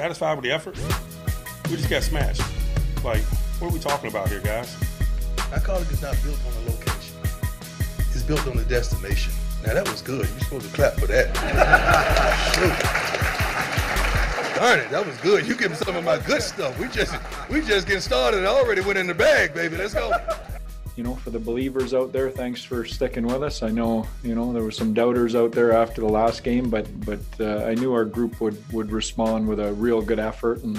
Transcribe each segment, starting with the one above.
satisfied with the effort. We just got smashed. Like, what are we talking about here, guys? Our college is not built on a location. It's built on a destination. Now that was good. You're supposed to clap for that. Darn it, that was good. You give me some of my good stuff. We just we just getting started. I already went in the bag, baby. Let's go. You know, for the believers out there, thanks for sticking with us. I know, you know, there were some doubters out there after the last game, but but uh, I knew our group would would respond with a real good effort, and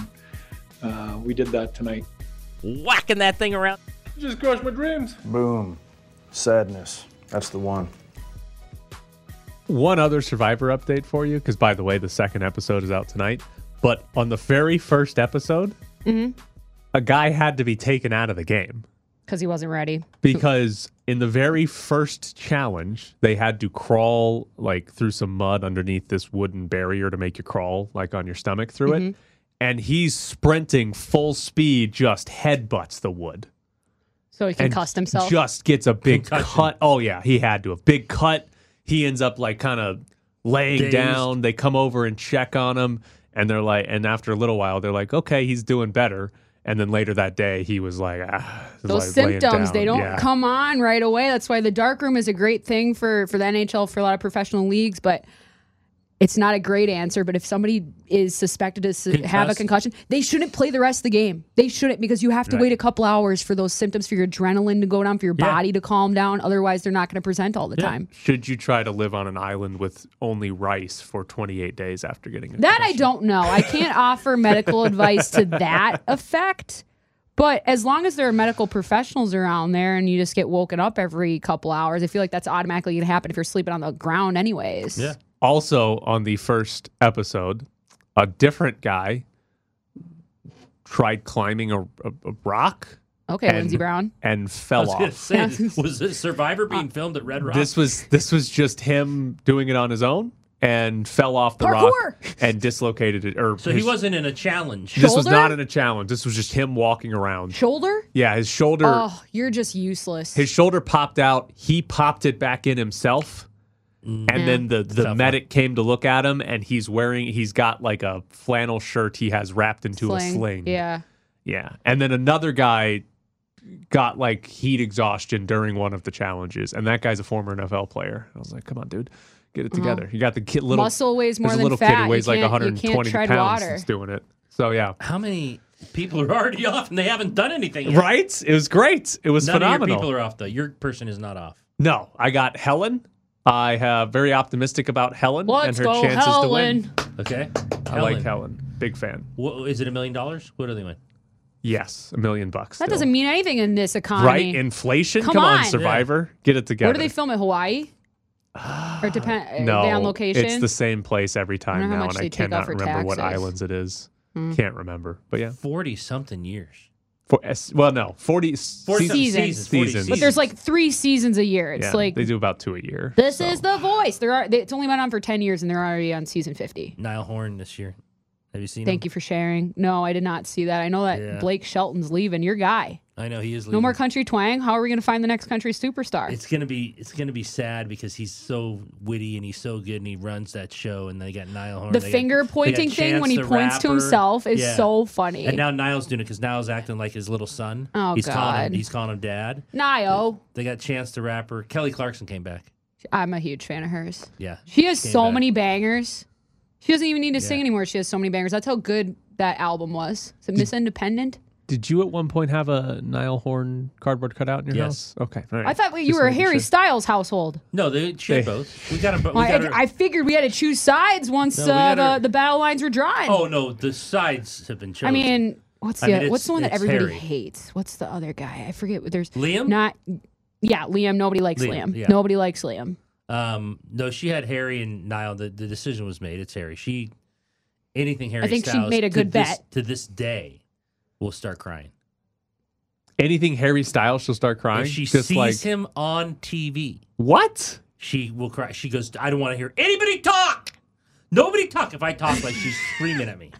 uh, we did that tonight. Whacking that thing around. Just crushed my dreams. Boom. Sadness. That's the one. One other Survivor update for you, because by the way, the second episode is out tonight. But on the very first episode, a guy had to be taken out of the game because he wasn't ready. because in the very first challenge, they had to crawl like through some mud underneath this wooden barrier to make you crawl like on your stomach through it. Mm-hmm. And he's sprinting full speed, just headbutts the wood. So he and concussed himself. Just gets a big Concussion. cut. Oh yeah, he had to. A big cut. He ends up like kind of laying Dazed. down. They come over and check on him, and they're like, and after a little while, they're like, okay, he's doing better. And then later that day, he was like, ah, Those like symptoms, they don't Yeah. come on right away. That's why the dark room is a great thing for for the NHL for a lot of professional leagues, but it's not a great answer. But if somebody is suspected to s- have a concussion, they shouldn't play the rest of the game. They shouldn't because you have to Right. wait a couple hours for those symptoms for your adrenaline to go down, for your Yeah. body to calm down. Otherwise, they're not going to present all the Yeah. time. Should you try to live on an island with only rice for 28 days after getting a That I don't know. I can't offer medical advice to that effect. But as long as there are medical professionals around there and you just get woken up every couple hours, I feel like that's automatically going to happen if you're sleeping on the ground, anyways. Yeah. Also, on the first episode, a different guy tried climbing a, a, a rock Okay, And- Lindsey Brown. and I fell was off. say, was this Survivor being uh, filmed at Red Rock? This was this was just him doing it on his own and fell off the Parkour! rock and dislocated it. Or so he wasn't in a challenge. This was not in a challenge. This was just him walking around. Shoulder? Yeah, his shoulder. Oh, you're just useless. His shoulder popped out. He popped it back in himself. Mm. And then the, the Tough medic came to look at him and he's wearing he's got like a flannel shirt he has wrapped into a sling. Yeah. Yeah. And then another guy got like heat exhaustion during one of the challenges. And that guy's a former NFL player. I was like, come on, dude, get it together. You got the kid little Muscle weighs more there's a than little fat. kid who weighs like can't, 120 tread pounds water. that's doing it. So yeah. How many people are already off and they haven't done anything yet? Right? It was great. It was None phenomenal. of your people are off though. Your person is not off. No, I got Helen. I have very optimistic about Helen Let's and her go, chances to win. Helen. Okay. I like Helen. Big fan. What, is it a million dollars? What do they win? Yes, a million bucks. That still. doesn't mean anything in this economy. right. Inflation. Come Come, on, on. Survivor. Get it together. Where do they film it? Hawaii? or depend? no, are they on location? it's the same place every time now, and I they take out cannot for remember what islands it is. Hmm. Can't remember, but yeah. Forty something years. For, well, no, forty, Forty seasons. Seasons. seasons. 40 Seasons. but there's like three seasons a year. It's Yeah, like they do about two a year. this so. is the voice. There are. They, it's only been on for ten years, and they're already on season fifty. Niall Horan this year. Have you seen Thank him? you for sharing. No, I did not see that. I know that Yeah. Blake Shelton's leaving. Your guy. I know he is No more country twang. How are we going to find the next country superstar? It's gonna be it's gonna be sad because he's so witty and he's so good and he runs that show and they got Niall Horan. the they finger got pointing thing Chance when he points to himself is Yeah. so funny. And now Niall's doing it because Niall's acting like his little son. Oh, he's calling him God. he's calling him dad. Nio, They got Chance the Rapper. Kelly Clarkson came back. I'm a huge fan of hers. Yeah. She has Came so back. many bangers. She doesn't even need to sing anymore. She has so many bangers. That's how good that album was. Is it Miss Independent? Did you at one point have a Niall Horan cardboard cutout in your Yes. house? Okay, all right. I thought you Just were a making Harry sure. Styles household. No, they shared They- both. We got a. We Well, got I, I figured we had to choose sides once No, we uh, got the, our- the battle lines were drawn. Oh no, the sides have been chosen. I mean, what's I the mean, it's- what's the one that it's everybody Harry. hates? What's the other guy? I forget. There's Liam. not. Yeah, Liam. Nobody likes Liam, Liam. yeah. Nobody likes Liam. Um, no, she had Harry and Niall. The, the decision was made. It's Harry. She anything Harry. I think she made a to good this- bet. To this day, will start crying. Anything Harry Styles, she'll start crying. If she Just sees like him on TV, what? she will cry. She goes, "I don't want to hear anybody talk. Nobody talk." If I talk, like she's screaming at me.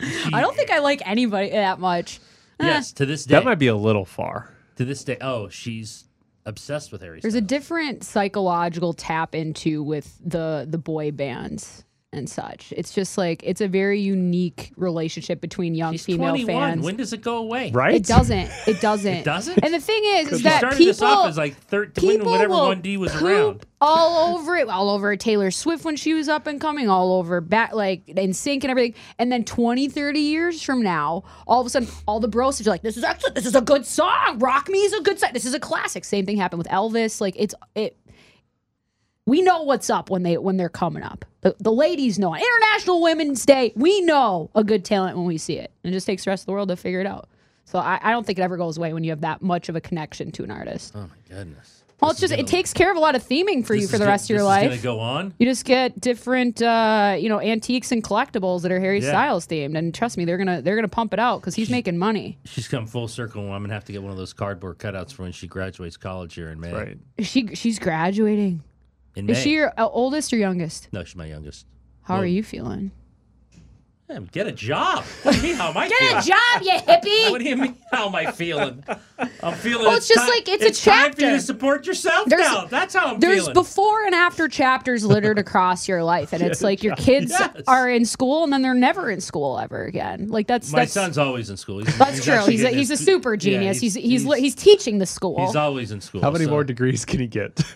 She- I don't think I like anybody that much. Eh, Yes, to this day. That might be a little far. to this day. Oh, she's obsessed with Harry. There's a different psychological tap into with the the boy bands. And such. It's just like it's a very unique relationship between young She's female 21. fans. When does it go away? Right? It doesn't. It doesn't. It doesn't? And the thing is, is She that started people this off as like 13 when people whatever will 1D was poop around. all over it, all over Taylor Swift when she was up and coming, all over back like NSYNC and everything. And then 20, 30 years from now, all of a sudden, all the bros are like, "This is actually this is a good song. Rock Me is a good song. This is a classic." Same thing happened with Elvis. Like it's it. We know what's up when they when they're coming up. The, the ladies know. International Women's Day, we know a good talent when we see it. And it just takes the rest of the world to figure it out. So I, I don't think it ever goes away when you have that much of a connection to an artist. Oh my goodness. Well, it's just it gonna- takes care of a lot of theming for you for the go- rest of your this life. Is gonna go on. You just get different, uh, you know, antiques and collectibles that are Harry Yeah. Styles themed, and trust me, they're gonna they're gonna pump it out because he's making money. She's come full circle. and I'm gonna have to get one of those cardboard cutouts for when she graduates college here in May. Right. She she's graduating. In May. Is she your uh, oldest or youngest? No, she's my youngest. How Well, are you feeling? Damn, get a job. What do you mean? How am I Get feeling? a job, you hippie. What do you mean? How am I feeling? I'm feeling. Well, it's just ti- like it's a time for you chapter. to support yourself There's- now. That's how I'm feeling. There's feeling. before and after chapters littered across your life, and it's like your kids Yes. are in school and then they're never in school ever again. Like that's my that's son's always in school. He's, that's he's true. actually He's a, getting he's a his- super yeah, genius. he's, he's he's he's teaching the school. He's always in school. How many so- more degrees can he get?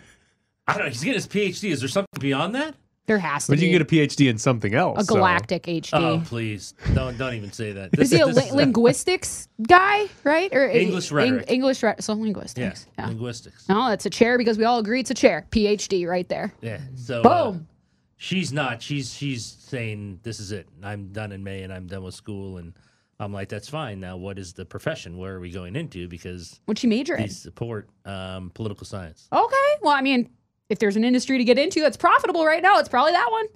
I don't know. He's getting his PhD. Is there something beyond that? there has to be. But be you can get a PhD in something else. a so- galactic HD. Oh, please don't don't even say that. Is This- he a this li- linguistics guy, right? Or English Eng- rhetoric. English rhetoric. So yeah, linguistics. Yeah. linguistics. No, that's a chair because we all agree it's a chair. PhD right there. Yeah. So uh, Boom. she's not. She's she's saying this is it. I'm done in May and I'm done with school and. I'm like, that's fine. Now, what is the profession? Where are we going into? Because What'd you major in? they support um, political science. Okay. Well, I mean, if there's an industry to get into that's profitable right now, it's probably that one.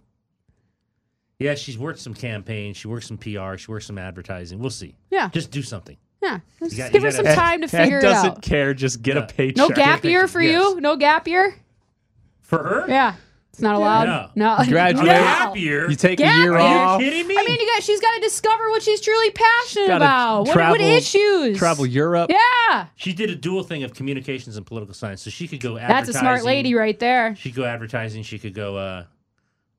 Yeah, she's worked some campaigns. She works some PR. She works some advertising. We'll see. Yeah. Just do something. Yeah. Just got- give you her some gotta- time to Ed figure it doesn't out. care. Just get a Yeah. paycheck. No gap year for Yes. you? No gap year? For her? Yeah. It's not allowed. No. Graduate. No. Gap year? You take Gap a year year? off. Are you kidding me? I mean, you got she's got to discover what she's truly passionate Gotta about. What, what issues? Travel Europe. Yeah. She did a dual thing of communications and political science, so she could go. That's a smart lady right there. She could go advertising. She could go. uh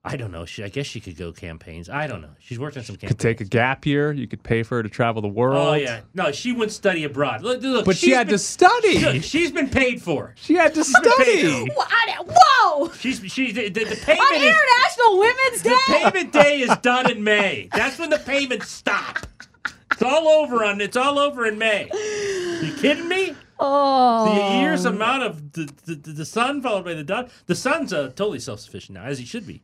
I don't know. She, I guess she could go campaigns. I don't know. She's worked on some campaigns. Could take a gap year. You could pay for her to travel the world. Oh yeah, no, she wouldn't study abroad. Look, look, But she had been, to study. Look, she's been paid for. She had to study. What? Whoa! She's she the, the, the On is International Women's the Day. payment day is done in May. That's when the payments stop. It's all over on. It's all over in May. You kidding me? Oh. The year's amount of the, the, the, the son followed by the daughter. The son's uh, totally self sufficient now, as he should be.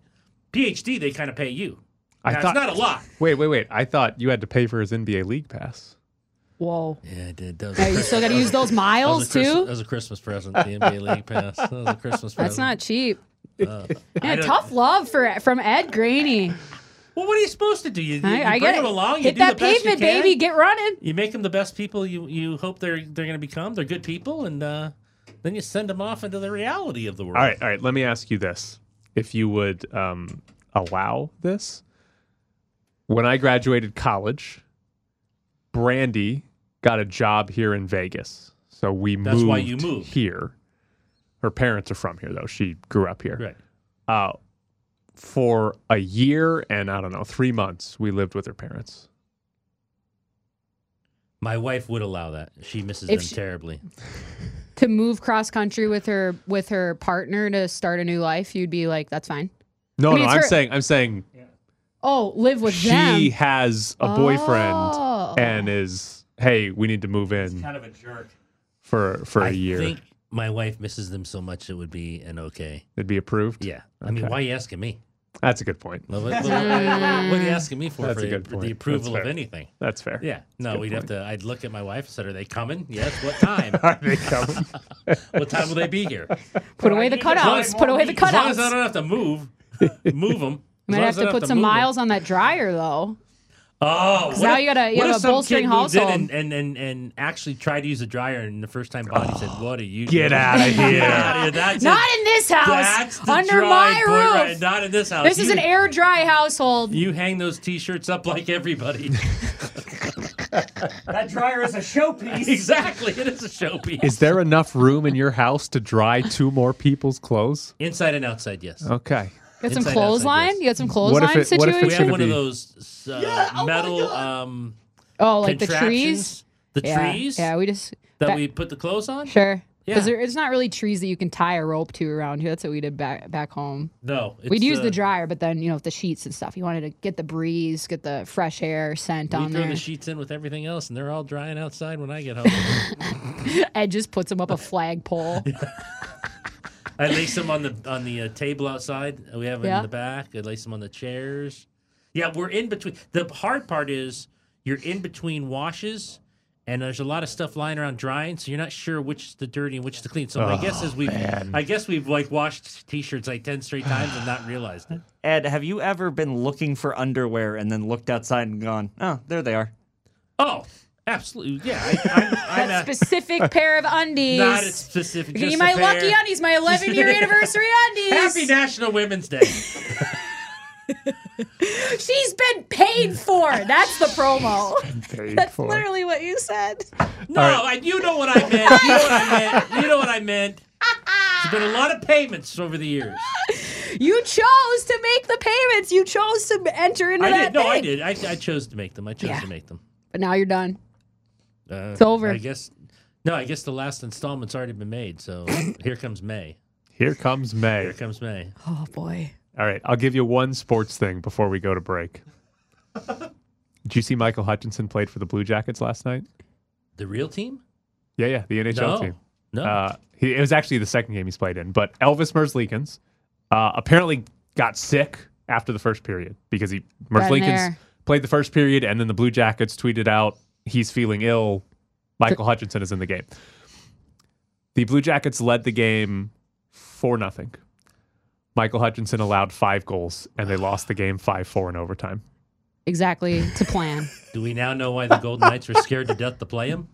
PhD, they kind of pay you. I Now, thought- it's not a lot. Wait, wait, wait. I thought you had to pay for his NBA League Pass. Whoa. Yeah, I did. That was you still got to use those miles that was a Christ- too. That was a Christmas present. The NBA League Pass. That was a Christmas present. That's not cheap. I Yeah, tough love for from Ed Graney. Well, what are you supposed to do? You, you, I, you I bring get them it. along. You Hit do that the best you pavement, can. baby. Get running. You make them the best people you you hope they're they're going to become. They're good people, and uh, then you send them off into the reality of the world. All right, all right. Let me ask you this: If you would um, allow this, when I graduated college, Brandy got a job here in Vegas, so we That's moved why you moved. here. Her parents are from here, though. She grew up here. Right. Uh, for a year and I don't know three months, we lived with her parents. My wife would allow that. She misses If them she- terribly. To move cross country with her with her partner to start a new life, you'd be like, that's fine. No, I mean, no, it's I'm her- saying, I'm saying Oh, live with them. she them. has a boyfriend Oh. and is, hey, we need to move in kind of a jerk. for for a I year. think my wife misses them so much it would be an okay. It'd be approved. Yeah. I mean, Okay. why are you asking me? That's a good point. What, what- what- what are you asking me for? That's for a good the, point. the That's approval of fair. anything? That's fair. Yeah. No, we'd point. have to. I'd look at my wife and said, "Are they coming? Yes. What time? Are they coming? what time will they be here? Put away the As long as- cutouts. Put away the cutouts. As long as I cutouts. don't have to move, move them. You Might have to put some miles on that dryer though. Oh, what now if- you gotta- you have a some bolstering in household? and, and and and actually tried to use a dryer, and the first time Bonnie said, "What are you? Get doing?" outta here. Get outta here. That's Not it. in this That's house. the Under dry my roof. right- Not in this house. This is an air dry household. You hang those T-shirts up like everybody. That dryer is a showpiece. exactly, it is a showpiece. Is there enough room in your house to dry two more people's clothes? Inside and outside, yes. Okay. Got some Inside, outside clothesline. You got some What if clothesline it- what if situation. it's We have gonna one of be- those uh, Yeah, oh my metal God. um, oh, like the contraptions, trees. The Yeah, trees Yeah, we just that that- we put the clothes on. sure. Because Yeah. there it's not really trees that you can tie a rope to around here. That's what we did back back home. No, We'd it's, use the dryer, but then you know with the sheets and stuff, you wanted to get the breeze, get the fresh air scent We on throw there. the sheets in with everything else, and they're all drying outside when I get home. Ed just puts them up a flagpole. I lace them on the on the uh, table outside. We have it Yeah. in the back. I lace them on the chairs. Yeah, we're in between. The hard part is you're in between washes, and there's a lot of stuff lying around drying, so you're not sure which is the dirty and which is the clean. So my guess is we've I guess we've like washed t-shirts like ten straight times and not realized it. Ed, have you ever been looking for underwear and then looked outside and gone, oh, there they are? Oh, absolutely. Yeah, I, I'm, I'm that a, specific pair of undies. not a specific. Give me just my pair. lucky undies, my 11 year anniversary undies. Happy National Women's Day. She's been paid for. That's the promo. Paid That's for. literally what you said. No, I, you know what I meant. You know what I meant. You know what I meant. There's been a lot of payments over the years. You chose to make the payments. You chose to enter into I that did. No, thing. I did. I, I chose to make them. I chose Yeah. to make them. But now you're done. Uh, It's over. I guess. No, I guess the last installment's already been made. So here comes May. Here comes May. Here comes May. Oh boy. All right, I'll give you one sports thing before we go to break. Did you see Michael Hutchinson played for the Blue Jackets last night? The real team? Yeah, yeah, the NHL No. team. No. Uh, he, it was actually the second game he's played in, but Elvis Merzlikins uh, apparently got sick after the first period because he Merzlikins there. played the first period, and then the Blue Jackets tweeted out he's feeling ill. Michael Hutchinson is in the game. The Blue Jackets led the game four nothing. Michael Hutchinson allowed five goals, and they lost the game five four in overtime. Exactly to plan. Do we now know why the Golden Knights were scared to death to play him?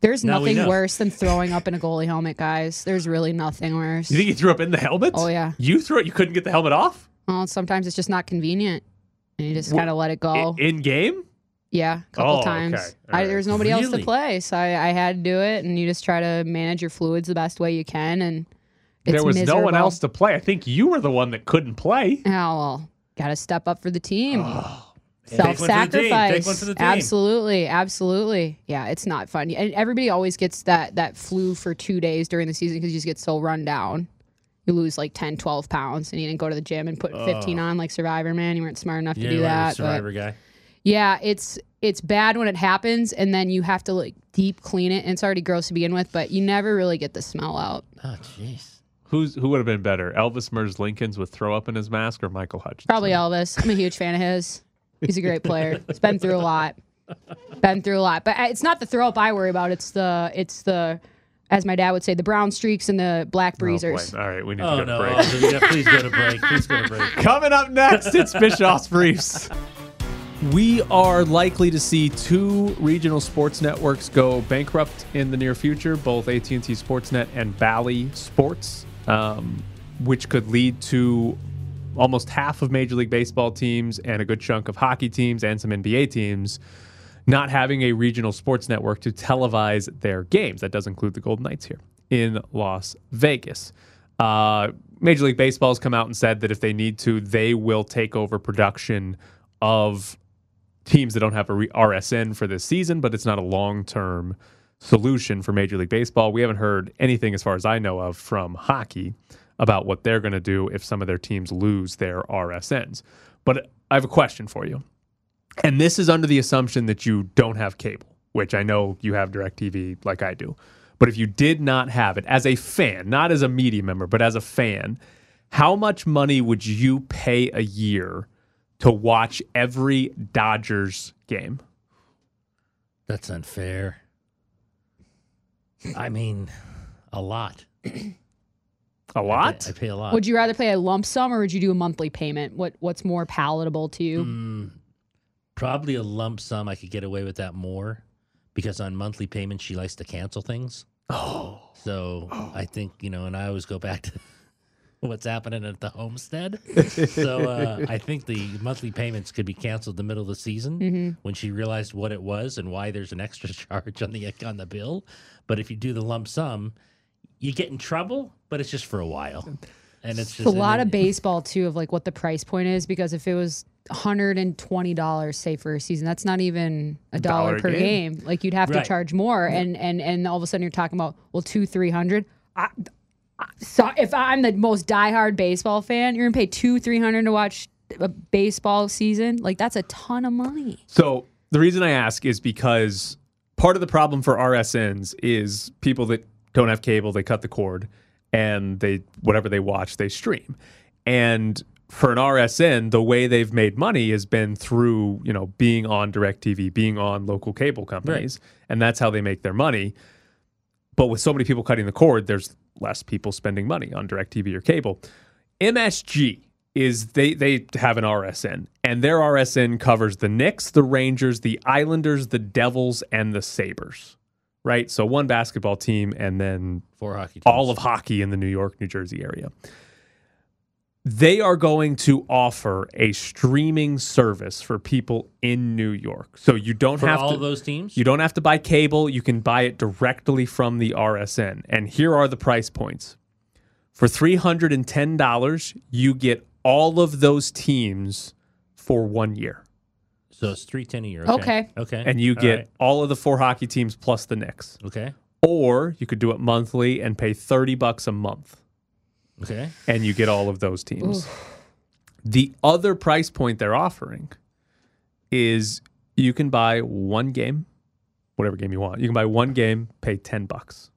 There's Now we nothing know. worse than throwing up in a goalie helmet, guys. There's really nothing worse. You think he threw up in the helmet? Oh, yeah. You threw it. You couldn't get the helmet off Well, sometimes it's just not convenient. And you just kind of let it go. in game. Yeah, a couple Oh, times. okay. I, right. there was nobody else to play, so I, I had to do it. And you just try to manage your fluids the best way you can. And it's there was no one else to play. I think you were the one that couldn't play. Oh, well, got to step up for the team. Oh, one Self for the team. Take sacrifice. one for the team. Absolutely, absolutely. Yeah, it's not fun. And everybody always gets that that flu for two days during the season because you just get so run down. You lose like 10, 12 pounds, and you didn't go to the gym and put 15 on like Survivor, man. You weren't smart enough Yeah, to do you are a that. but- Survivor guy. Yeah, it's it's bad when it happens, and then you have to like deep clean it, and it's already gross to begin with. But you never really get the smell out. Oh, jeez. Who's who would have been better, Elvis Merzlikins with throw up in his mask or Michael Hutchinson? Probably Elvis. I'm a huge fan of his. He's a great player. He's been through a lot. Been through a lot. But uh, it's not the throw up I worry about. It's the it's the as my dad would say, the brown streaks and the black Oh, breezers. All right, we need to Oh go to no! break. Oh, yeah, please go to break. Please go to break. Coming up next, it's Bischoff's Briefs. We are likely to see two regional sports networks go bankrupt in the near future, both AT&T Sportsnet and Bally Sports, um, which could lead to almost half of Major League Baseball teams and a good chunk of hockey teams and some NBA teams not having a regional sports network to televise their games. That does include the Golden Knights here in Las Vegas. Uh, Major League Baseball has come out and said that if they need to, they will take over production of teams that don't have a re- RSN for this season, but it's not a long term solution for Major League Baseball. We haven't heard anything, as far as I know of, from hockey about what they're going to do if some of their teams lose their RSNs. But I have a question for you. And this is under the assumption that you don't have cable, which I know you have DirecTV like I do. But if you did not have it as a fan, not as a media member, but as a fan, how much money would you pay a year to watch every Dodgers game? That's unfair. I mean, a lot. A lot? I pay a lot. Would you rather pay a lump sum or would you do a monthly payment? What what's more palatable to you? Mm, probably a lump sum. I could get away with that more because on monthly payments she likes to cancel things. Oh, so I think you know, and I always go back to what's happening at the homestead. so uh, I think the monthly payments could be canceled the middle of the season Mm-hmm. when she realized what it was and why there's an extra charge on the on the bill. But if you do the lump sum, you get in trouble, but it's just for a while. and it's It's just a lot of baseball too of like what the price point is because if it was hundred and twenty dollars say for a season, that's not even a dollar Dollar per game. game. Like you'd have Right. to charge more, and and and all of a sudden you're talking about well two three hundred. So if I'm the most diehard baseball fan, you're gonna pay two three hundred to watch a baseball season. Like that's a ton of money. So the reason I ask is because part of the problem for RSNs is people that don't have cable, they cut the cord and they whatever they watch, they stream. And for an RSN, the way they've made money has been through, you know, being on DirecTV, being on local cable companies, and that's how they make their money. But with so many people cutting the cord, there's less people spending money on DirecTV or cable. MSG is they they have an RSN, and their RSN covers the Knicks, the Rangers, the Islanders, the Devils, and the Sabres. Right, so one basketball team, and then four hockey. Teams. all of hockey in the New York, New Jersey area. They are going to offer a streaming service for people in New York. So you don't for have all to those teams. you don't have to buy cable. You can buy it directly from the RSN. And here are the price points. For $310, you get all of those teams for one year. so it's three ten a year. Okay. Okay. And you get right. all of the four hockey teams plus the Knicks. Okay. Or you could do it monthly and pay 30 bucks a month Okay. and you get all of those teams. The other price point they're offering is you can buy one game, whatever game you want. You can buy one game, pay 10 bucks.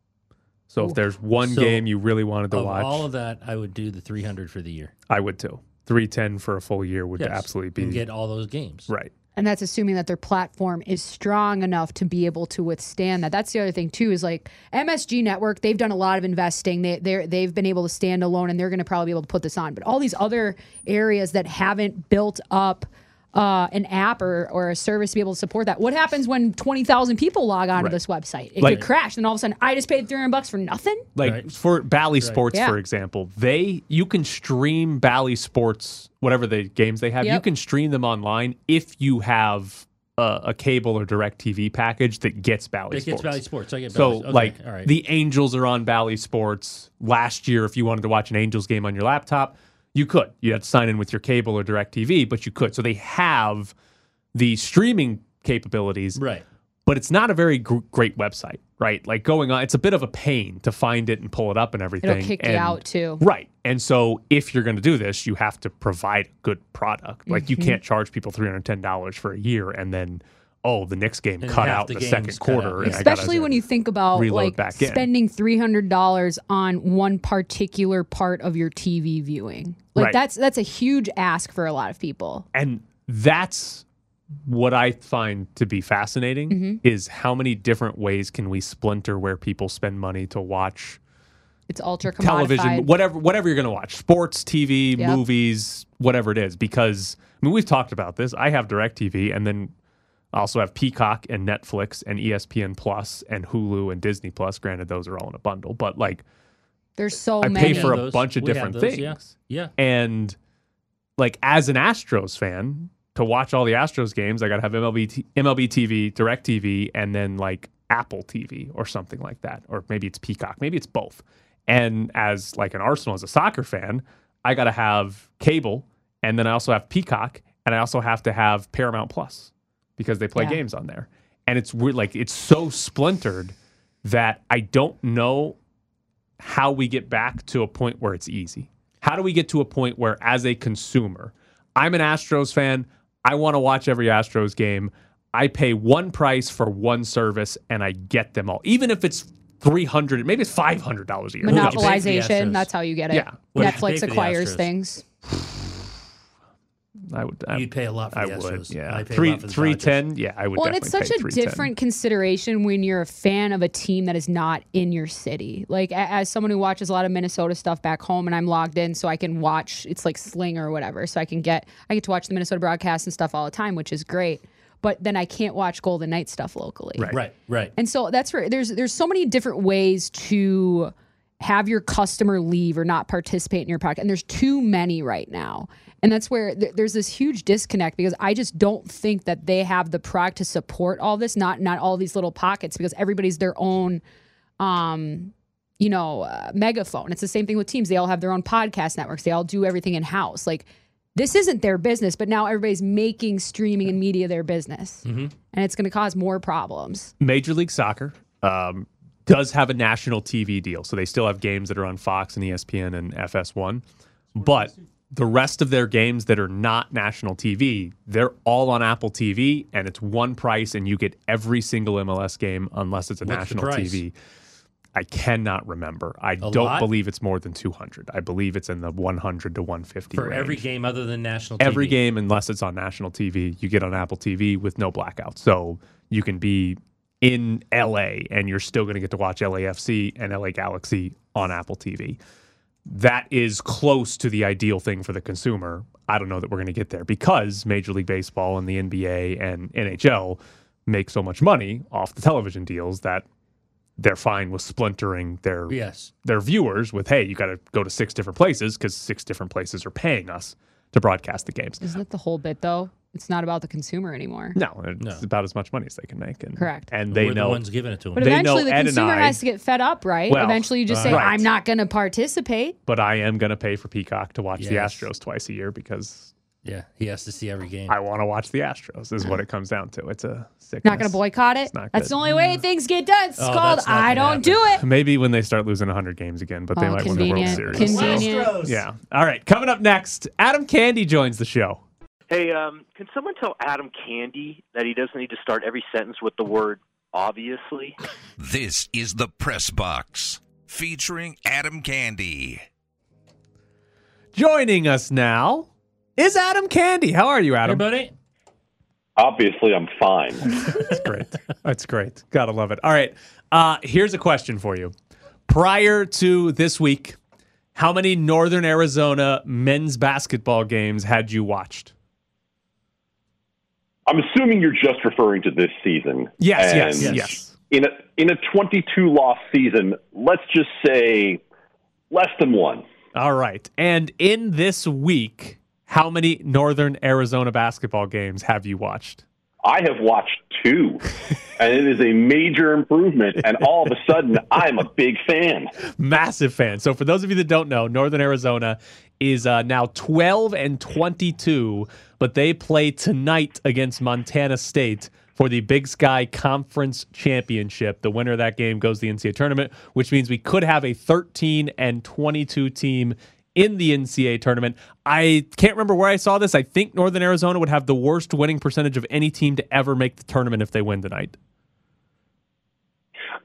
So if there's one So, game you really wanted to Of watch, all of that, I would do the three hundred for the year. I would too. 310 for a full year would Yes. absolutely And be get all those games. right. And that's assuming that their platform is strong enough to be able to withstand that. That's the other thing too. Is like MSG Network, they've done a lot of investing. They they they've been able to stand alone, and they're going to probably be able to put this on. But all these other areas that haven't built up. Uh, an app or, or a service to be able to support that. What happens when twenty thousand people log onto Right. this website? It Like- could crash, and all of a sudden, I just paid three hundred bucks for nothing. Like Right. for Bally Sports, Yeah. for example, they you can stream Bally Sports, whatever the games they have, you can stream them online if you have a, a cable or direct TV package that gets Bally It Sports. gets Bally Sports. I get So okay, like all right. the Angels are on Bally Sports. Last year, if you wanted to watch an Angels game on your laptop, you could. You had to sign in with your cable or direct TV, but you could. So they have the streaming capabilities right. but it's not a very gr- great website, right? Like going on, it's a bit of a pain to find it and pull it up and everything. It'll kick you out too. Right. And so if you're going to do this, you have to provide a good product. Like Mm-hmm. you can't charge people $310 for a year and then, oh, the next game And cut out the the, second quarter. and yeah. I Especially when you think about like back spending three hundred dollars on one particular part of your TV viewing. Like Right. that's that's a huge ask for a lot of people. And that's what I find to be fascinating Mm-hmm. is how many different ways can we splinter where people spend money to watch It's ultra television, whatever whatever you're going to watch, sports, TV, Yep. movies, whatever it is. Because I mean, we've talked about this. I have Directv, and then I also have Peacock and Netflix and ESPN Plus and Hulu and Disney Plus. Granted, those are all in a bundle, but like There's so I many. I pay for a those. bunch of We different those, things. Yeah. Yeah. And like as an Astros fan, to watch all the Astros games, I got to have MLB t- MLB TV, Direct TV, and then like Apple TV or something like that, or maybe it's Peacock, maybe it's both. And as like an Arsenal as a soccer fan, I got to have cable, and then I also have Peacock, and I also have to have Paramount Plus because they play Yeah. games on there. And it's weird, like it's so splintered that I don't know how we get back to a point where it's easy. How do we get to a point where, as a consumer, I'm an Astros fan, I want to watch every Astros game. I pay one price for one service and I get them all, even if it's three hundred, maybe it's five hundred dollars a year. Who knows? Monopoly. pay for the Monopolization. That's how you get it. Yeah. What did you pay Netflix acquires things. I would. I, You'd pay a lot for I the would. Astros. Yeah, I three lot for the three ten. Yeah, I would. Well, and it's such a different consideration when you're a fan of a team that is not in your city. Like as someone who watches a lot of Minnesota stuff back home, and I'm logged in, so I can watch. It's like Sling or whatever, so I can get I get to watch the Minnesota broadcast and stuff all the time, which is great. But then I can't watch Golden Knight stuff locally. Right. Right. Right. And so that's where there's there's so many different ways to have your customer leave or not participate in your product, and there's too many right now. And that's where th- there's this huge disconnect because I just don't think that they have the product to support all this, not not all these little pockets, because everybody's their own um you know, uh, megaphone. It's the same thing with teams. They all have their own podcast networks. They all do everything in house. Like this isn't their business, but now everybody's making streaming and media their business, and it's going to cause more problems. Major League Soccer um, does have a national TV deal, so they still have games that are on Fox and ESPN and FS1. But the rest of their games that are not national TV, they're all on Apple TV, and it's one price, and you get every single MLS game unless it's a What's national? TV. I cannot remember. I don't lot? believe it's more than 200. I believe it's in the 100 to 150 For every game other than national TV. Every game, unless it's on national TV, you get on Apple TV with no blackout. So you can be in LA and you're still going to get to watch LAFC and LA Galaxy on Apple TV. That is close to the ideal thing for the consumer. I don't know that we're going to get there because Major League Baseball and the NBA and NHL make so much money off the television deals that they're fine with splintering their Yes. their viewers with, hey, you got to go to six different places because six different places are paying us to broadcast the games. Isn't that the whole bit though? It's not about the consumer anymore. No, it's No. about as much money as they can make. And, Correct. And they We're know the ones giving it to them. But They eventually, know the Ed consumer I- has to get fed up, right? Well, eventually, you just say, right. "I'm not going to participate." but I am going to pay for Peacock to watch the Astros twice a year because yeah, he has to see every game. I want to watch the Astros. Is what it comes down to. It's a sickness. Not going to boycott it. It's not That's good. the only way things get done. It's Oh, called "I don't do it." Maybe when they start losing 100 games again, but they Oh, might win the World. Series. Convenient. Yeah. All right. Coming up next, Adam Candee joins the show. Hey, um, can someone tell Adam Candee that he doesn't need to start every sentence with the word obviously? This is the Press Box featuring Adam Candee. Joining us now is Adam Candee. How are you, Hey, Adam? buddy. Obviously, I'm fine. That's great. That's great. Gotta love it. All right. Uh, here's a question for you. Prior to this week, how many Northern Arizona men's basketball games had you watched? I'm assuming you're just referring to this season. Yes, And yes, yes. In a in a 22 loss season, let's just say less than one. All right. And in this week, how many Northern Arizona basketball games have you watched? I have watched two, and it is a major improvement. And all of a sudden, I'm a big fan. Massive fan. So for those of you that don't know, Northern Arizona is uh, now 12 and 22, but they play tonight against Montana State for the Big Sky Conference Championship. The winner of that game goes to the NCAA tournament, which means we could have a 13 and 22 team in the NCAA tournament. I can't remember where I saw this. I think Northern Arizona would have the worst winning percentage of any team to ever make the tournament if they win tonight.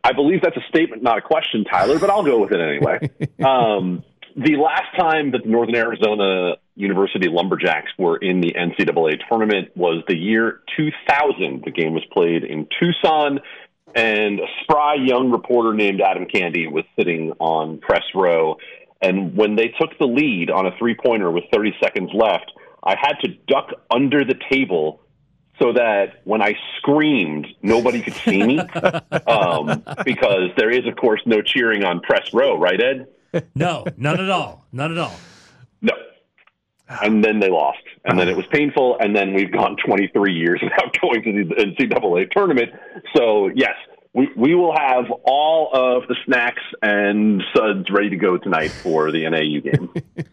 I believe that's a statement, not a question, Tyler, but I'll go with it anyway. um, the last time that the Northern Arizona University Lumberjacks were in the NCAA tournament was the year 2000. The game was played in Tucson, and a spry young reporter named Adam Candee was sitting on press row. And when they took the lead on a three pointer with 30 seconds left, I had to duck under the table so that when I screamed, nobody could see me. um, because there is, of course, no cheering on press row, right, Ed? No, none at all. None at all. No. And then they lost. And then it was painful. And then we've gone 23 years without going to the NCAA tournament. So, yes, we, we will have all of the snacks and suds ready to go tonight for the NAU game.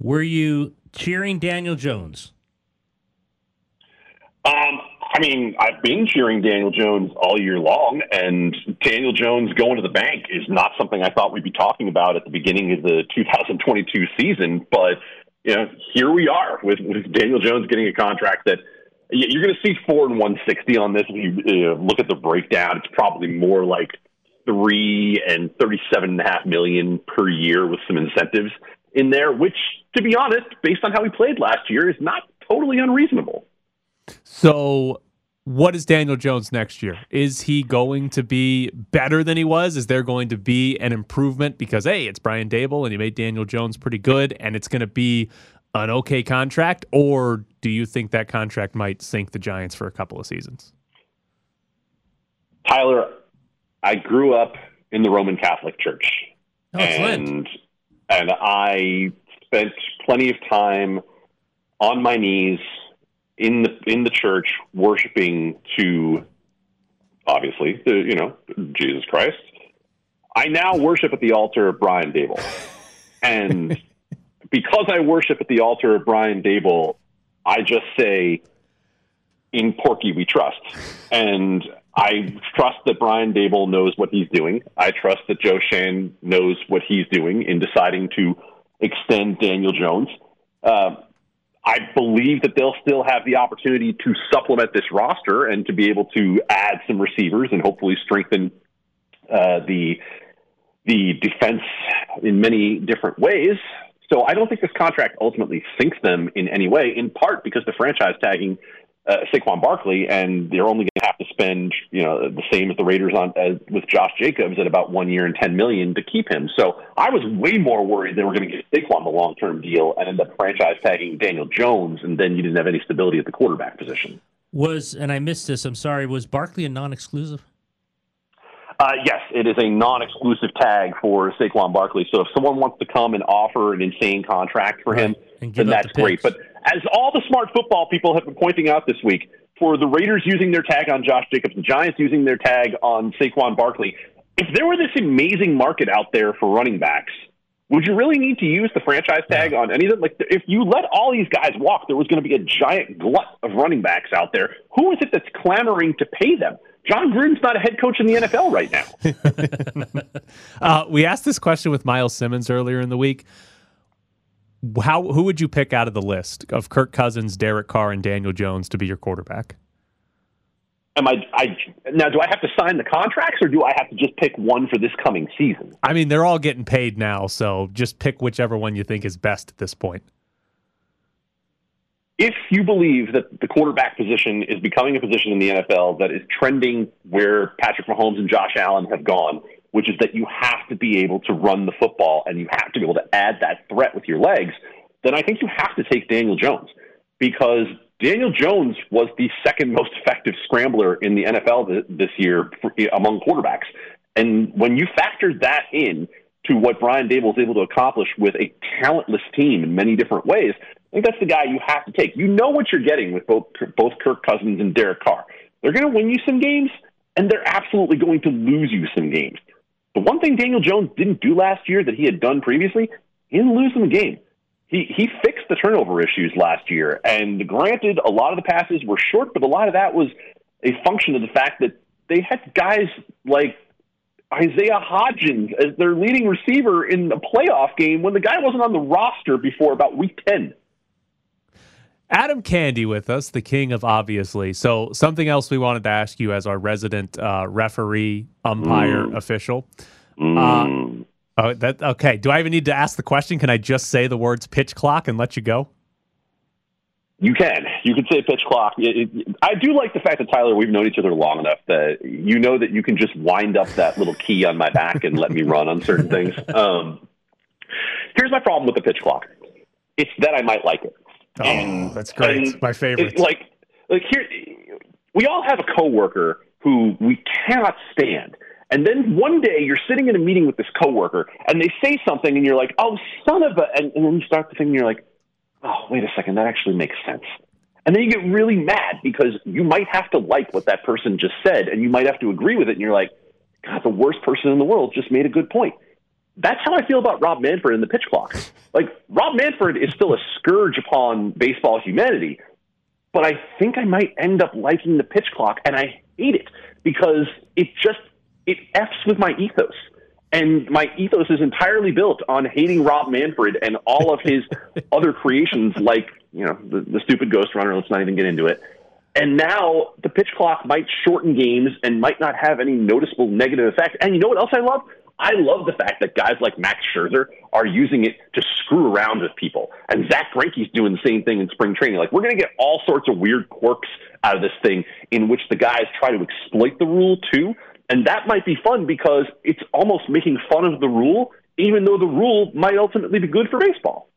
Were you cheering Daniel Jones? Um, I mean, I've been cheering Daniel Jones all year long, and Daniel Jones going to the bank is not something I thought we'd be talking about at the beginning of the 2022 season. But you know, here we are with, with Daniel Jones getting a contract that y- you're going to see four and 160 on this. If you look at the breakdown, it's probably more like three and 37 and a half million per year with some incentives in there, which, to be honest, based on how he played last year, is not totally unreasonable. So, what is Daniel Jones next year? Is he going to be better than he was? Is there going to be an improvement because hey, it's Brian Daboll and he made Daniel Jones pretty good, and it's going to be an okay contract, or do you think that contract might sink the Giants for a couple of seasons? Tyler, I grew up in the Roman Catholic Church. Oh, and and I spent plenty of time on my knees in the in the church worshiping to obviously the you know Jesus Christ. I now worship at the altar of Brian Daboll. And because I worship at the altar of Brian Daboll, I just say, in Porky we trust. And I trust that Brian Daboll knows what he's doing. I trust that Joe Schoen knows what he's doing in deciding to extend Daniel Jones. Uh, I believe that they'll still have the opportunity to supplement this roster and to be able to add some receivers and hopefully strengthen uh, the the defense in many different ways. So I don't think this contract ultimately sinks them in any way. In part because the franchise tagging uh, Saquon Barkley, and they're only going to have to spend, you know, the same as the Raiders on as with Josh Jacobs at about one year and ten million to keep him. So I was way more worried they were going to get Saquon the long term deal and end up franchise tagging Daniel Jones, and then you didn't have any stability at the quarterback position. Was and I missed this. I'm sorry. Was Barkley a non-exclusive? Uh, yes, it is a non-exclusive tag for Saquon Barkley. So if someone wants to come and offer an insane contract for him, give then that's the great. But as all the smart football people have been pointing out this week, for the Raiders using their tag on Josh Jacobs, the Giants using their tag on Saquon Barkley, if there were this amazing market out there for running backs, would you really need to use the franchise tag on any of them? Like, if you let all these guys walk, there was going to be a giant glut of running backs out there. Who is it that's clamoring to pay them? Jon Gruden's not a head coach in the NFL right now. Uh, we asked this question with Miles Simmons earlier in the week. How who would you pick out of the list of Kirk Cousins, Derek Carr, and Daniel Jones to be your quarterback? Am I, I now? Do I have to sign the contracts, or do I have to just pick one for this coming season? I mean, they're all getting paid now, so just pick whichever one you think is best at this point. If you believe that the quarterback position is becoming a position in the NFL that is trending where Patrick Mahomes and Josh Allen have gone, which is that you have to be able to run the football and you have to be able to add that threat with your legs, then I think you have to take Daniel Jones because Daniel Jones was the second most effective scrambler in the NFL this year among quarterbacks. And when you factor that in to what Brian Daboll is able to accomplish with a talentless team in many different ways, I think that's the guy you have to take. You know what you're getting with both both Kirk Cousins and Derek Carr. They're going to win you some games, and they're absolutely going to lose you some games. The one thing Daniel Jones didn't do last year that he had done previously, he didn't lose them the game. He he fixed the turnover issues last year, and granted, a lot of the passes were short, but a lot of that was a function of the fact that they had guys like Isaiah Hodgins as their leading receiver in the playoff game when the guy wasn't on the roster before about week ten. Adam Candee with us, the king of obviously. So something else we wanted to ask you as our resident uh, referee, umpire, Mm. official. Uh, oh, that okay. Do I even need to ask the question? Can I just say the words pitch clock and let you go? You can. You can say pitch clock. It, it, I do like the fact that Tyler, we've known each other long enough that you know that you can just wind up that little key on my back and let me run on certain things. Um, here's my problem with the pitch clock. It's that I might like it. Oh, that's great. and My favorite. it- like, like here, we all have a coworker who we cannot stand. And then one day you're sitting in a meeting with this coworker and they say something and you're like, oh, son of a, and, and then you start to think and you're like, oh, wait a second, that actually makes sense. And then you get really mad because you might have to like what that person just said and you might have to agree with it. And you're like, God, the worst person in the world just made a good point. That's how I feel about Rob Manfred and the pitch clock. Like, Rob Manfred is still a scourge upon baseball humanity, but I think I might end up liking the pitch clock, and I hate it because it just it f's with my ethos, and my ethos is entirely built on hating Rob Manfred and all of his other creations, like you know the, the stupid Ghost Runner. Let's not even get into it. And now the pitch clock might shorten games and might not have any noticeable negative effect. And you know what else I love? I love the fact that guys like Max Scherzer are using it to screw around with people. And Zack Greinke's doing the same thing in spring training. Like, we're going to get all sorts of weird quirks out of this thing in which the guys try to exploit the rule too. And that might be fun because it's almost making fun of the rule, even though the rule might ultimately be good for baseball.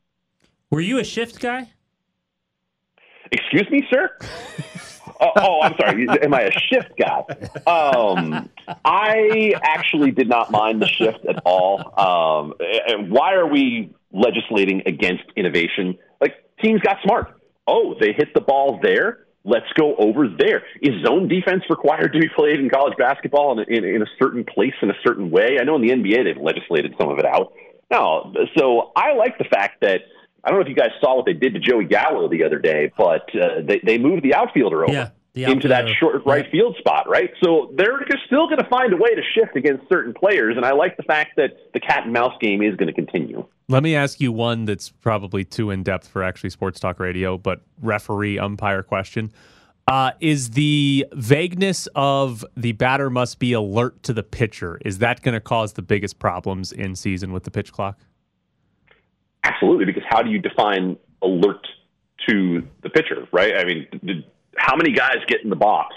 Were you a shift guy? Excuse me, sir? oh, oh, I'm sorry. Am I a shift guy? Um, I actually did not mind the shift at all. Um, and why are we legislating against innovation? Like teams got smart. Oh, they hit the ball there. Let's go over there. Is zone defense required to be played in college basketball in, in, in a certain place in a certain way? I know in the NBA they've legislated some of it out. No, so I like the fact that I don't know if you guys saw what they did to Joey Gallo the other day, but uh, they they moved the outfielder over Yeah, the into that short right field spot, right? So they're still going to find a way to shift against certain players, and I like the fact that the cat and mouse game is going to continue. Let me ask you one that's probably too in depth for actually sports talk radio, but referee umpire question. Uh, is the vagueness of the batter must be alert to the pitcher, is that going to cause the biggest problems in season with the pitch clock? Absolutely, because how do you define alert to the pitcher, right? I mean, did, how many guys get in the box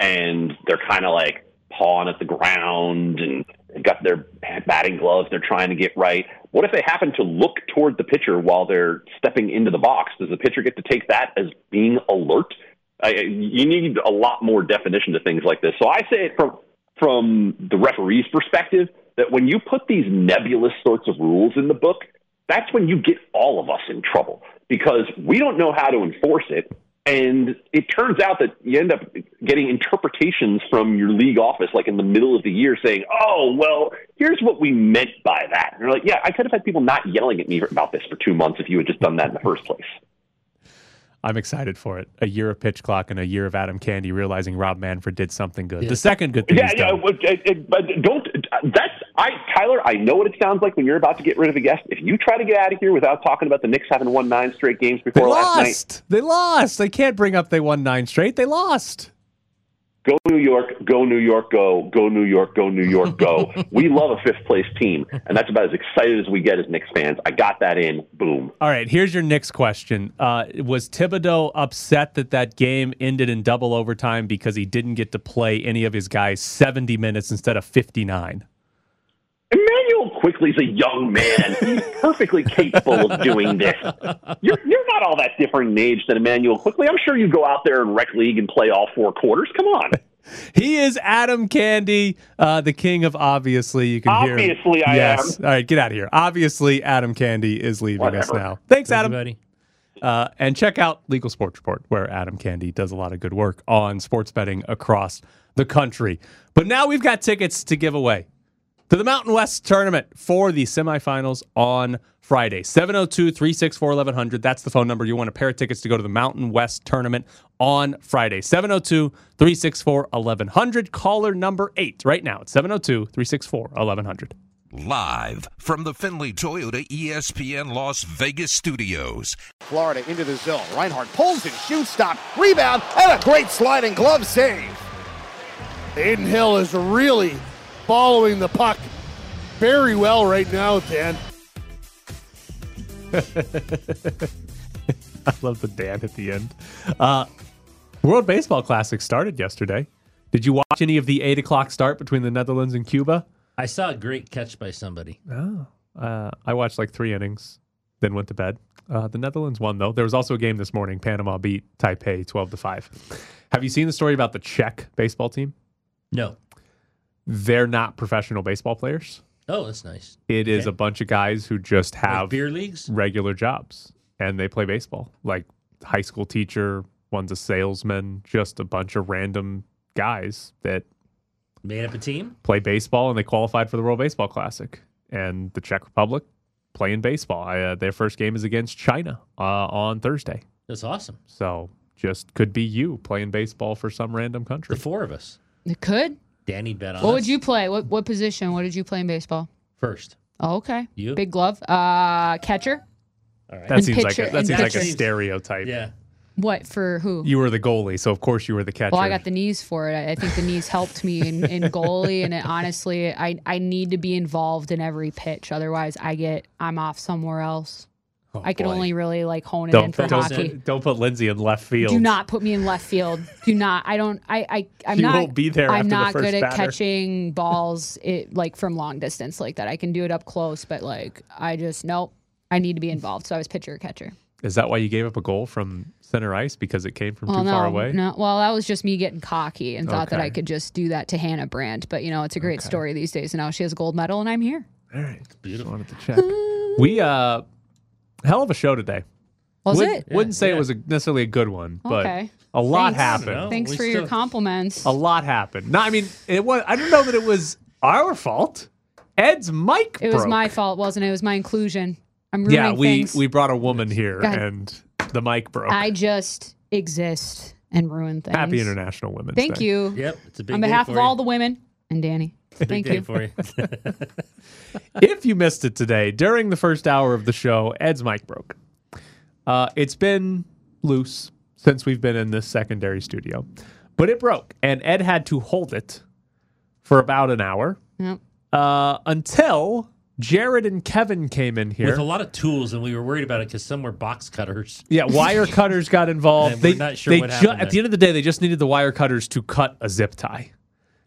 and they're kind of like pawing at the ground and they've got their batting gloves, they're trying to get right. What if they happen to look toward the pitcher while they're stepping into the box? Does the pitcher get to take that as being alert? I, you need a lot more definition to things like this. So I say it from from the referee's perspective that when you put these nebulous sorts of rules in the book, that's when you get all of us in trouble because we don't know how to enforce it. And it turns out that you end up getting interpretations from your league office, like in the middle of the year, saying, "Oh, well, here's what we meant by that." And you're like, "Yeah, I could have had people not yelling at me about this for two months if you had just done that in the first place." I'm excited for it. A year of pitch clock and a year of Adam Candee realizing Rob Manfred did something good. The second good thing Yeah, he's yeah, done. but, it, it- but don't. That's I, Tyler. I know what it sounds like when you're about to get rid of a guest. If you try to get out of here without talking about the Knicks having won nine straight games They before last night, lost. They lost. They can't bring up they won nine straight. They lost. Go New York, go New York, go, go New York, go New York, go. we love a fifth place team, and that's about as excited as we get as Knicks fans. I got that in. Boom. All right, here's your next question. Uh, was Thibodeau upset that that game ended in double overtime because he didn't get to play any of his guys 70 minutes instead of 59? Immanuel Quickley is a young man. He's perfectly capable of doing this. You're, you're not all that different in age than Immanuel Quickley. I'm sure you go out there in rec league and play all four quarters. Come on. He is Adam Candee, uh, the king of obviously. You can hear. Obviously I yes. am. All right, get out of here. Obviously, Adam Candee is leaving us now. Thanks, Thank Adam. you, buddy. Uh, and check out Legal Sports Report, where Adam Candee does a lot of good work on sports betting across the country. But now we've got tickets to give away to the Mountain West tournament for the semifinals on Friday. 702 364 1100. That's the phone number. You want a pair of tickets to go to the Mountain West tournament on Friday. 702 364 1100. Caller number eight right now. It's 702 364 1100. Live from the Findlay Toyota ESPN Las Vegas studios. Florida into the zone. Reinhart pulls and shoots, stop, rebound, and a great sliding glove save. Adin Hill is really following the puck very well right now, Dan. I love the Dan at the end. Uh, World Baseball Classic started yesterday. Did you watch any of the eight o'clock start between the Netherlands and Cuba? I saw a great catch by somebody. Oh. Uh, I watched like three innings, then went to bed. Uh, the Netherlands won though. There was also a game this morning. Panama beat Taipei twelve to five. Have you seen the story about the Czech baseball team? No. They're not professional baseball players. Oh, that's nice. It is Okay. a bunch of guys who just have beer leagues? regular jobs, and they play baseball. Like high school teacher, one's a salesman, just a bunch of random guys that Made up a team? play baseball, and they qualified for the World Baseball Classic. And the Czech Republic playing baseball. I, uh, their first game is against China uh, on Thursday. That's awesome. So just could be you playing baseball for some random country. The four of us. It could. Danny bet on What us would you play? What what position? What did you play in baseball? first. Oh, okay. You? Big glove. Uh, catcher. All right. That And seems like a, that and seems like a stereotype. Yeah. What for who? You were the goalie, so of course you were the catcher. Well, I got the knees for it. I I think the knees helped me in, in goalie, and it, honestly, I I need to be involved in every pitch. Otherwise, I get I'm off somewhere else. I can Oh, boy. only really like hone it in don't, for don't, hockey. don't put Lindsay in left field. Do not put me in left field. Do not. I don't. I. I. I'm You not. won't be there I'm after the not first good at catching balls. It like from long distance like that. I can do it up close, but like I just nope. I need to be involved. So I was pitcher catcher. Is that why you gave up a goal from center ice because it came from Well, too no, far away? no. Well, that was just me getting cocky and thought that I could just do that to Hannah Brandt. But you know, it's a great Okay. story these days. And now she has a gold medal, and I'm here. All right, beautiful. Wanted to check. we uh, hell of a show today. Was Wouldn't- it? Wouldn't say it was a, necessarily a good one, but Okay. a lot Thanks. happened. Thanks for your compliments. A lot happened. No, I mean it was. I don't know that it was our fault. Ed's mic. It was broke. my fault, wasn't it? It was my inclusion. I'm ruining Yeah, we things. we brought a woman here, Go ahead. and the mic broke. I just exist and ruin things. Happy International Women's Thank Day. you. Yep, it's a big On day behalf for of you. all the women and Danny. Big Thank day you. for you. if you missed it today during the first hour of the show, Ed's mic broke. Uh, it's been loose since we've been in this secondary studio, but it broke, and Ed had to hold it for about an hour Yep. uh, until Jared and Kevin came in here. With a lot of tools, and we were worried about it because some were box cutters. Yeah, wire cutters got involved. And they, we're not sure they what ju- happened at the end of the day, they just needed the wire cutters to cut a zip tie.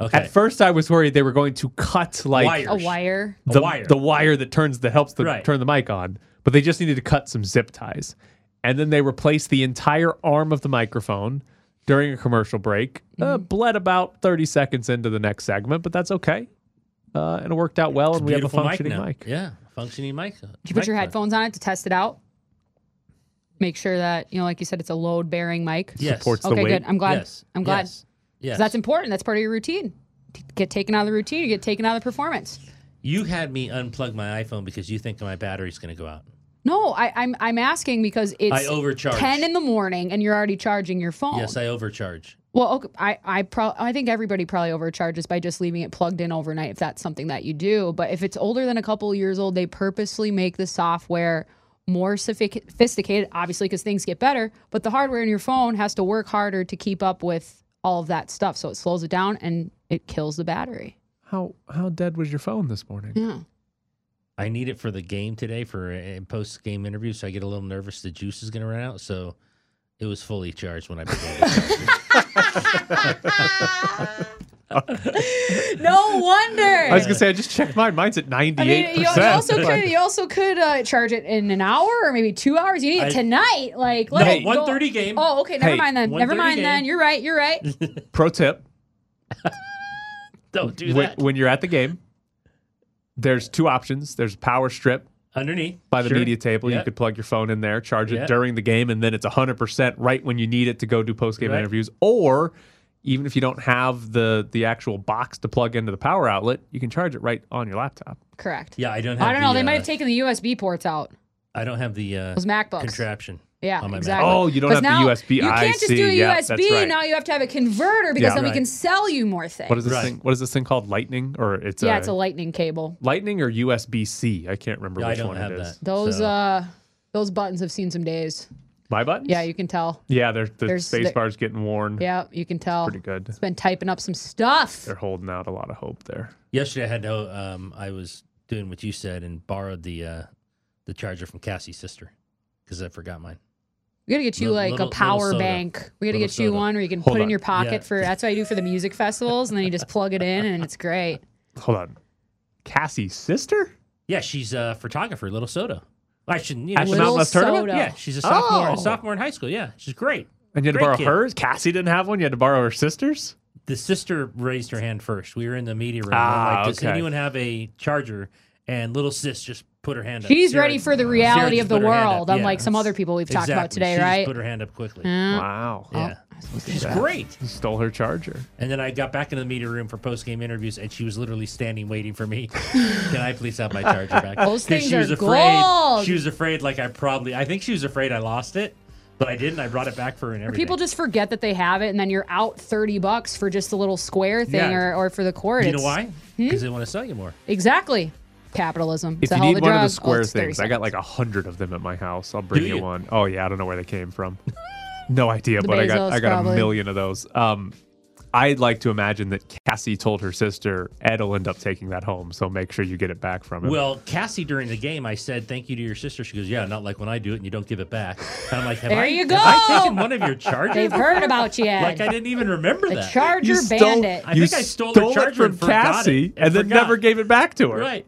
Okay. At first, I was worried they were going to cut like A wire. the, wire. the wire that turns the helps the, Right. turn the mic on, but they just needed to cut some zip ties, and then they replaced the entire arm of the microphone during a commercial break. Uh, Mm-hmm. bled about thirty seconds into the next segment, but that's okay, uh, and it worked out well, and we have a Beautiful functioning now. mic. Yeah, functioning mic. Did you put your headphones on it to test it out? Make sure that, you know, like you said, it's a load bearing mic. Yes. Supports the Okay, weight. good. I'm glad. Yes. I'm glad. Yes. Yes. That's important. That's part of your routine. T- Get taken out of the routine, you get taken out of the performance. You had me unplug my iPhone because you think my battery's going to go out. No, I, I'm I'm asking because it's I overcharge. ten in the morning and you're already charging your phone. Yes, I overcharge. Well, okay, I I pro- I think everybody probably overcharges by just leaving it plugged in overnight if that's something that you do. But if it's older than a couple of years old, they purposely make the software more sophisticated, obviously because things get better. But the hardware in your phone has to work harder to keep up with all of that stuff, so it slows it down and it kills the battery. How how dead was your phone this morning? Yeah. I need it for the game today for a post game interview, so I get a little nervous the juice is going to run out. So it was fully charged when I began. no wonder. I was gonna say I just checked mine. Mine's at ninety eight. I you, you also could you also could uh, charge it in an hour or maybe two hours. You need it I- tonight. Like let No, it go. 1:30 game. Oh, okay. Never Hey, mind then. Never mind game. then. You're right. You're right. Pro tip: Don't do when, that. when you're at the game, there's two options. There's power strip Underneath. by the Sure. media table. You could plug your phone in there, charge it Yep. during the game, and then it's 100% right when you need it to go do post game Right. interviews. Or even if you don't have the the actual box to plug into the power outlet, you can charge it right on your laptop. Correct. Yeah, I don't have I don't know. the, They might uh, have taken the USB ports out. I don't have the uh, Those MacBooks. contraption. Yeah, on my exactly. Oh, you don't 'Cause have the now USB. You can't just see. do a Yeah, USB. right. Now you have to have a converter because Yeah. then we can sell you more things. What is this Right. thing? What is this thing called? Lightning or it's yeah, a, it's a lightning cable. Lightning or USB C? I can't remember Yeah, I which don't one have it is. that. Those So- uh those buttons have seen some days. My buttons? Yeah, you can tell. Yeah, they're, the There's- space there- bar's getting worn. Yeah, you can tell. Pretty good. It's been typing up some stuff. They're holding out a lot of hope there. Yesterday, I had to. Um, I was doing what you said and borrowed the uh, the charger from Cassie's sister because I forgot mine. We gotta get you Little- like little- a power bank. We gotta Little get you soda. one where you can Hold put in your pocket Yeah. for. That's what I do for the music festivals, and then you just plug it in, and it's great. Hold on. Cassie's sister? Yeah, she's a photographer, Little Soda. I shouldn't. You know, At the she's- Mountain tournament? Yeah, she's a sophomore. Oh. A sophomore in high school. Yeah, she's great. And you had to borrow kid. hers? Cassie didn't have one. You had to borrow her sister's? The sister raised her hand first. We were in the media room. Ah, I'm like, Does okay. anyone have a charger? And little sis just put her hand up. She's Sarah- ready for the reality of the put her world, Yeah. unlike some other people we've talked about today, She right? put her hand up quickly. Yeah. Wow. Yeah. Oh, She's great. You stole her charger. And then I got back into the media room for post game interviews, and she was literally standing waiting for me. Can I please have my charger back? Those 'Cause things she was are afraid. gold. She was afraid, like I probably. I think she was afraid I lost it, but I didn't. I brought it back for her and Or people just forget that they have it, and then you're out thirty bucks for just a little square thing, Yeah. or, or for the cord. You know why? Hmm? Because they want to sell you more. Exactly. Capitalism. If It's a you hell need of a one of the square Oh, it's 30 things, I got like a hundred of them at my house. I'll bring you, you? one. Oh yeah, I don't know where they came from. no idea, The but I got I got probably. a million of those. Um, I'd like to imagine that Cassie told her sister Ed will end up taking that home, so make sure you get it back from him. Well, Cassie, during the game, I said thank you to your sister. She goes, "Yeah, not like when I do it and you don't give it back." And I'm like, "Have There I, you have go. I taken one of your chargers? They've heard about you, Ed. Like I didn't even remember the that. Charger you stole, Bandit. I think I stole the it charger from and Cassie it and, and then never gave it back to her. Right.